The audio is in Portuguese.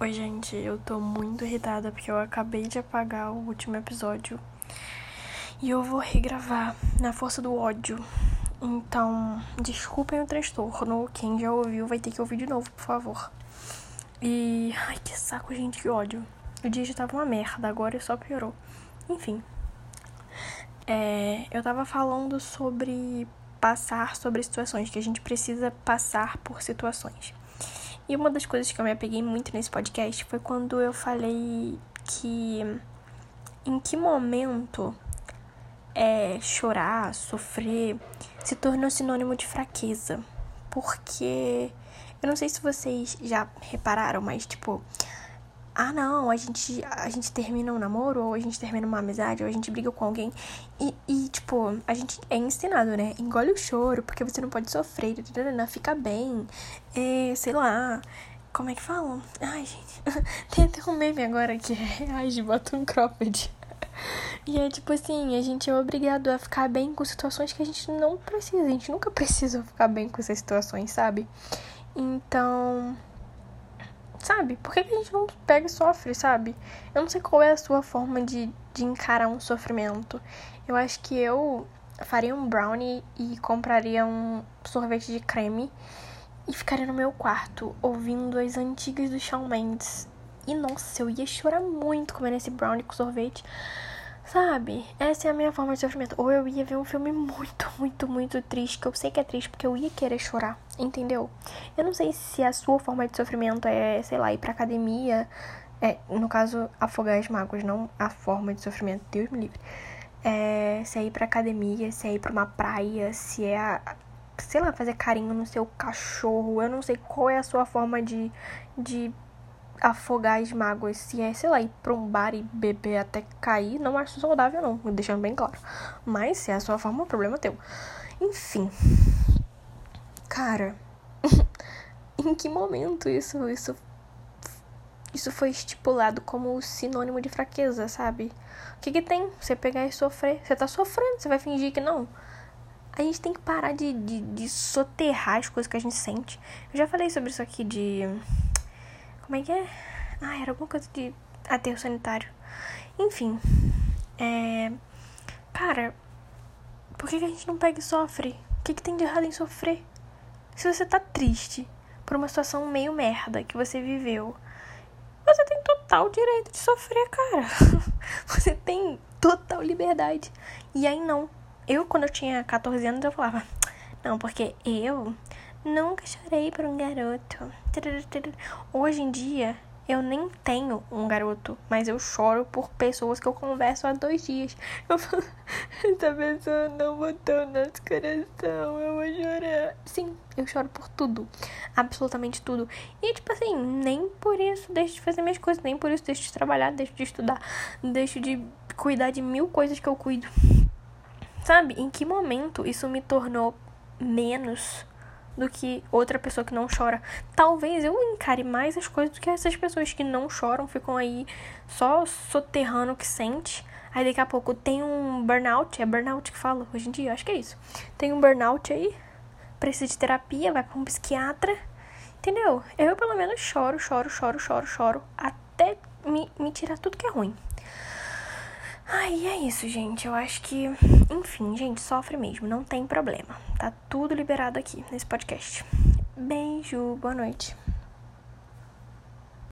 Oi, gente, eu tô muito irritada porque eu acabei de apagar o último episódio e eu vou regravar na força do ódio. Então, desculpem o transtorno. Quem já ouviu vai ter que ouvir de novo, por favor. E. Ai, que saco, gente, que ódio. O dia já tava uma merda, agora só piorou. Enfim. É, eu tava falando sobre passar sobre situações, que a gente precisa passar por situações. E uma das coisas que eu me apeguei muito nesse podcast foi quando eu falei que em que momento é, chorar, sofrer se tornou sinônimo de fraqueza. Porque eu não sei se vocês já repararam, mas tipo, ah não, a gente, a gente termina um namoro, ou a gente termina uma amizade, ou a gente briga com alguém. E, e tipo, a gente é ensinado, né? Engole o choro, porque você não pode sofrer, fica bem. É, sei lá. Como é que falam? Ai, gente. Tem até um meme agora que é. Ai, bota um cropped. E é tipo assim, a gente é obrigado a ficar bem com situações que a gente não precisa. A gente nunca precisa ficar bem com essas situações, sabe? Então sabe? Por que, a gente não pega e sofre, sabe? Eu não sei qual é a sua forma de, de encarar um sofrimento. Eu acho que eu faria um brownie e compraria um sorvete de creme e ficaria no meu quarto ouvindo as antigas do Shawn Mendes. E nossa, eu ia chorar muito comendo esse brownie com sorvete. Sabe? Essa é a minha forma de sofrimento. Ou eu ia ver um filme muito, muito, muito triste, que eu sei que é triste, porque eu ia querer chorar, entendeu? Eu não sei se a sua forma de sofrimento é, sei lá, ir pra academia. É, no caso, afogar as mágoas, não a forma de sofrimento, Deus me livre. É, se é ir pra academia, se é ir pra uma praia, se é, sei lá, fazer carinho no seu cachorro. Eu não sei qual é a sua forma de, de afogar as mágoas, se é, sei lá, ir pra um bar e beber até cair, não acho saudável, não, deixando bem claro. Mas se é a sua forma, o problema é teu. Enfim. Cara, em que momento isso, isso, isso foi estipulado como sinônimo de fraqueza, sabe? O que que tem? Você pegar e sofrer. Você tá sofrendo, você vai fingir que não. A gente tem que parar de, de, de soterrar as coisas que a gente sente. Eu já falei sobre isso aqui de como é que é? Ah, era alguma coisa de aterro sanitário. Enfim. É. Cara, por que, que a gente não pega e sofre? O que, que tem de errado em sofrer? Se você tá triste por uma situação meio merda que você viveu, você tem total direito de sofrer, cara. Você tem total liberdade. E aí não. Eu, quando eu tinha 14 anos, eu falava, não, porque eu Nunca chorei por um garoto. Hoje em dia, eu nem tenho um garoto, mas eu choro por pessoas que eu converso há dois dias. Eu falo, essa pessoa não botou nosso coração, eu vou chorar. Sim, eu choro por tudo. Absolutamente tudo. E, tipo assim, nem por isso deixo de fazer minhas coisas, nem por isso deixo de trabalhar, deixo de estudar, deixo de cuidar de mil coisas que eu cuido. Sabe? Em que momento isso me tornou menos do que outra pessoa que não chora. Talvez eu encare mais as coisas do que essas pessoas que não choram, ficam aí só soterrando o que sente. Aí daqui a pouco tem um burnout, é burnout que fala hoje em dia, acho que é isso. Tem um burnout aí, precisa de terapia, vai para um psiquiatra, entendeu? Eu pelo menos choro, choro, choro, choro, choro, até me, me tirar tudo que é ruim. Ai, é isso, gente. Eu acho que, enfim, gente, sofre mesmo, não tem problema. Tá tudo liberado aqui nesse podcast. Beijo, boa noite.